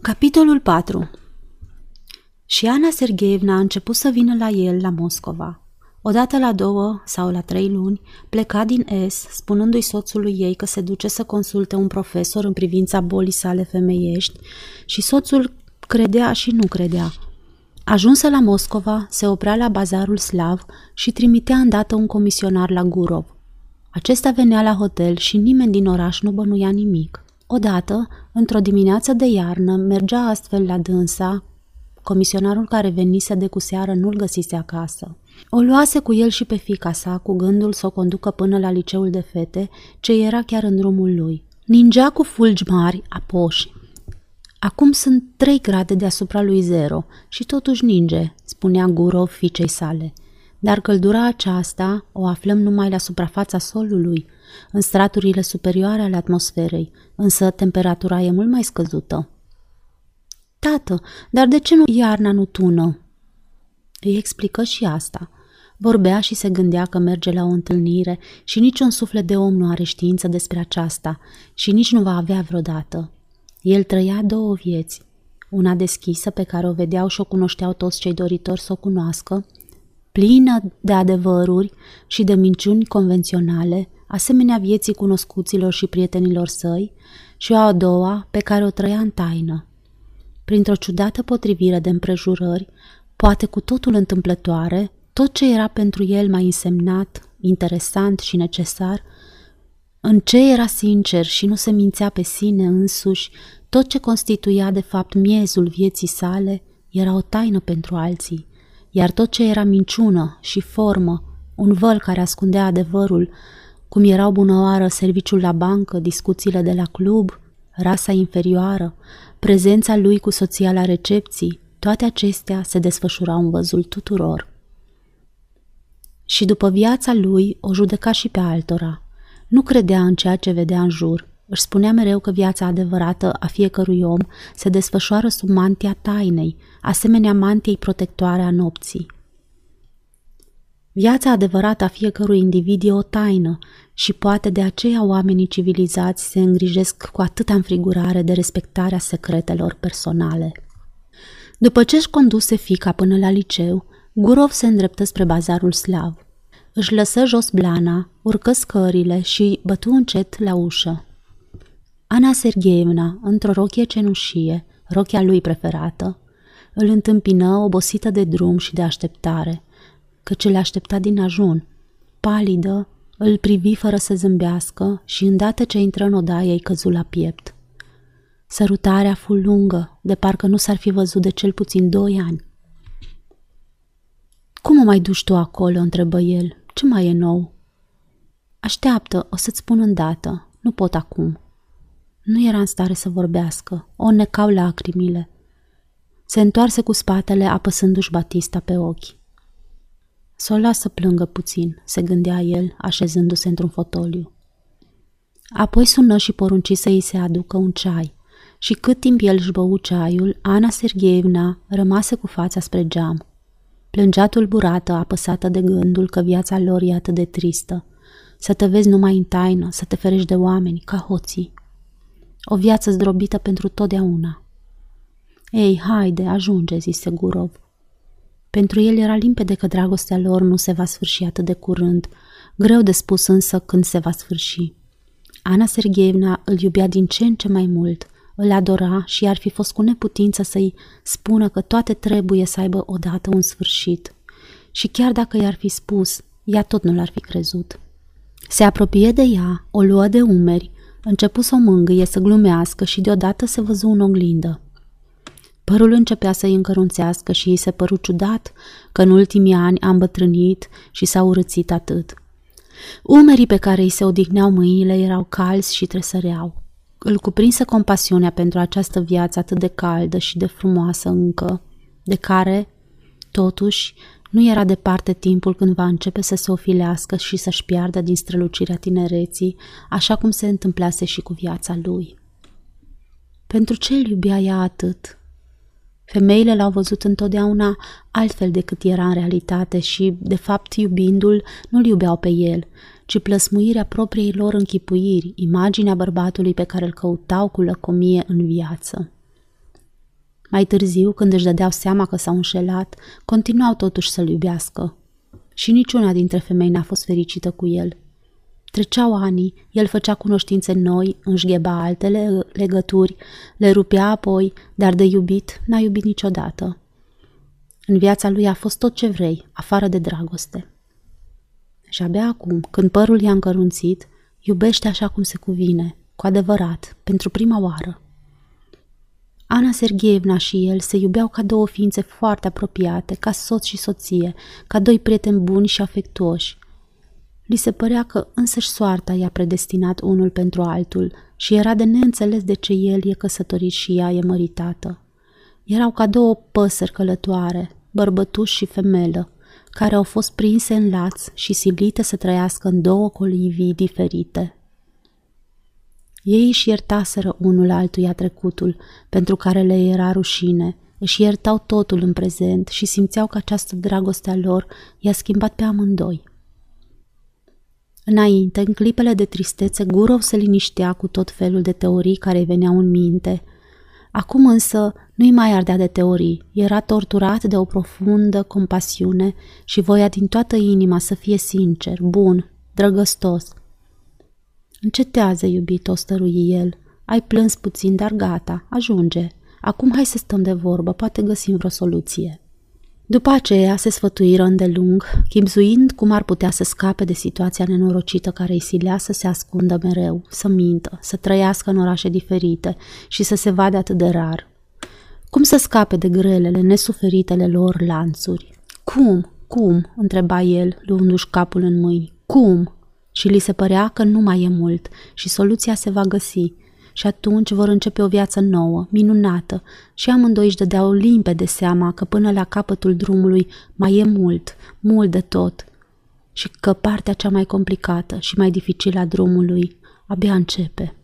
Capitolul 4 Și Ana Sergeevna a început să vină la el la Moscova. Odată la două sau la trei luni, pleca din S, spunându-i soțului ei că se duce să consulte un profesor în privința bolii sale femeiești și soțul credea și nu credea. Ajunsă la Moscova, se oprea la bazarul slav și trimitea îndată un comisionar la Gurov. Acesta venea la hotel și nimeni din oraș nu bănuia nimic. Odată, într-o dimineață de iarnă, mergea astfel la dânsa, comisionarul care venise de cu seară nu-l găsise acasă. O luase cu el și pe fica sa, cu gândul să o conducă până la liceul de fete, ce era chiar în drumul lui. Ningea cu fulgi mari, apoși. Acum sunt trei grade deasupra lui zero și totuși ninge, spunea Gurov fiicei sale. Dar căldura aceasta o aflăm numai la suprafața solului, în straturile superioare ale atmosferei, însă temperatura e mult mai scăzută. Tată, dar de ce nu iarna nu tună? Îi explică și asta. Vorbea și se gândea că merge la o întâlnire și niciun suflet de om nu are știință despre aceasta și nici nu va avea vreodată. El trăia două vieți, una deschisă pe care o vedeau și o cunoșteau toți cei doritori să o cunoască, plină de adevăruri și de minciuni convenționale, asemenea vieții cunoscuților și prietenilor săi, și o a doua pe care o trăia în taină. Printr-o ciudată potrivire de împrejurări, poate cu totul întâmplătoare, tot ce era pentru el mai însemnat, interesant și necesar, în ce era sincer și nu se mințea pe sine însuși, tot ce constituia de fapt miezul vieții sale era o taină pentru alții, iar tot ce era minciună și formă, un văl care ascundea adevărul, cum erau bunăoară serviciul la bancă, discuțiile de la club, rasa inferioară, prezența lui cu soția la recepții, toate acestea se desfășurau în văzul tuturor. Și după viața lui o judeca și pe altora. Nu credea în ceea ce vedea în jur. Își spunea mereu că viața adevărată a fiecărui om se desfășoară sub mantia tainei, asemenea mantiei protectoare a nopții. Viața adevărată a fiecărui individ e o taină și poate de aceea oamenii civilizați se îngrijesc cu atâta înfrigurare de respectarea secretelor personale. După ce își conduse fica până la liceu, Gurov se îndreptă spre bazarul slav. Își lăsă jos blana, urcă scările și bătu încet la ușă. Ana Sergeevna, într-o rochie cenușie, rochia lui preferată, îl întâmpină obosită de drum și de așteptare – ce le aștepta din ajun. Palidă, îl privi fără să zâmbească și îndată ce intră în odaie îi căzu la piept. Sărutarea fu lungă, de parcă nu s-ar fi văzut de cel puțin doi ani. Cum o mai duci tu acolo?" întrebă el. Ce mai e nou?" Așteaptă, o să-ți spun îndată. Nu pot acum." Nu era în stare să vorbească. O necau lacrimile. Se întoarse cu spatele, apăsându-și Batista pe ochi. Să o las să plângă puțin, se gândea el, așezându-se într-un fotoliu. Apoi sună și porunci să îi se aducă un ceai. Și cât timp el își bău ceaiul, Ana Sergeevna rămase cu fața spre geam. Plângea tulburată, apăsată de gândul că viața lor e atât de tristă. Să te vezi numai în taină, să te ferești de oameni, ca hoții. O viață zdrobită pentru totdeauna. Ei, haide, ajunge, zise Gurov. Pentru el era limpede că dragostea lor nu se va sfârși atât de curând, greu de spus însă când se va sfârși. Ana Sergeevna îl iubea din ce în ce mai mult, îl adora și ar fi fost cu neputință să-i spună că toate trebuie să aibă odată un sfârșit. Și chiar dacă i-ar fi spus, ea tot nu l-ar fi crezut. Se apropie de ea, o luă de umeri, începu să o mângâie, să glumească și deodată se văzu în oglindă. Părul începea să-i încărunțească și îi se păru ciudat că în ultimii ani a îmbătrânit și s-a urățit atât. Umerii pe care îi se odihneau mâinile erau calzi și tresăreau. Îl cuprinse compasiunea pentru această viață atât de caldă și de frumoasă încă, de care, totuși, nu era departe timpul când va începe să se ofilească și să-și piardă din strălucirea tinereții, așa cum se întâmplase și cu viața lui. Pentru ce îl iubea ea atât? Femeile l-au văzut întotdeauna altfel decât era în realitate și, de fapt, iubindu-l, nu-l iubeau pe el, ci plăsmuirea propriei lor închipuiri, imaginea bărbatului pe care îl căutau cu lăcomie în viață. Mai târziu, când își dădeau seama că s-au înșelat, continuau totuși să-l iubească. Și niciuna dintre femei n-a fost fericită cu el. Treceau ani, el făcea cunoștințe noi, înșgheba altele legături, le rupea apoi, dar de iubit n-a iubit niciodată. În viața lui a fost tot ce vrei, afară de dragoste. Și abia acum, când părul i-a încărunțit, iubește așa cum se cuvine, cu adevărat, pentru prima oară. Ana Sergeevna și el se iubeau ca două ființe foarte apropiate, ca soț și soție, ca doi prieteni buni și afectuoși. Li se părea că însăși soarta i-a predestinat unul pentru altul și era de neînțeles de ce el e căsătorit și ea e măritată. Erau ca două păsări călătoare, bărbătuși și femelă, care au fost prinse în laț și silite să trăiască în două colivii diferite. Ei își iertaseră unul altuia trecutul, pentru care le era rușine, își iertau totul în prezent și simțeau că această dragoste a lor i-a schimbat pe amândoi. Înainte, în clipele de tristețe, Gurov se liniștea cu tot felul de teorii care îi veneau în minte. Acum însă nu-i mai ardea de teorii, era torturat de o profundă compasiune și voia din toată inima să fie sincer, bun, drăgăstos – Încetează, iubito, stărui el. Ai plâns puțin, dar gata, ajunge. Acum hai să stăm de vorbă, poate găsim vreo soluție. După aceea se sfătuiră îndelung, chipzuind cum ar putea să scape de situația nenorocită care îi silea să se ascundă mereu, să mintă, să trăiască în orașe diferite și să se vadă atât de rar. Cum să scape de grelele, nesuferitele lor lanțuri? Cum? Cum? întreba el, luându-și capul în mâini. Cum? Și li se părea că nu mai e mult și soluția se va găsi. Și atunci vor începe o viață nouă, minunată. Și amândoi își dădeau limpe de seama că până la capătul drumului mai e mult, mult de tot. Și că partea cea mai complicată și mai dificilă a drumului abia începe.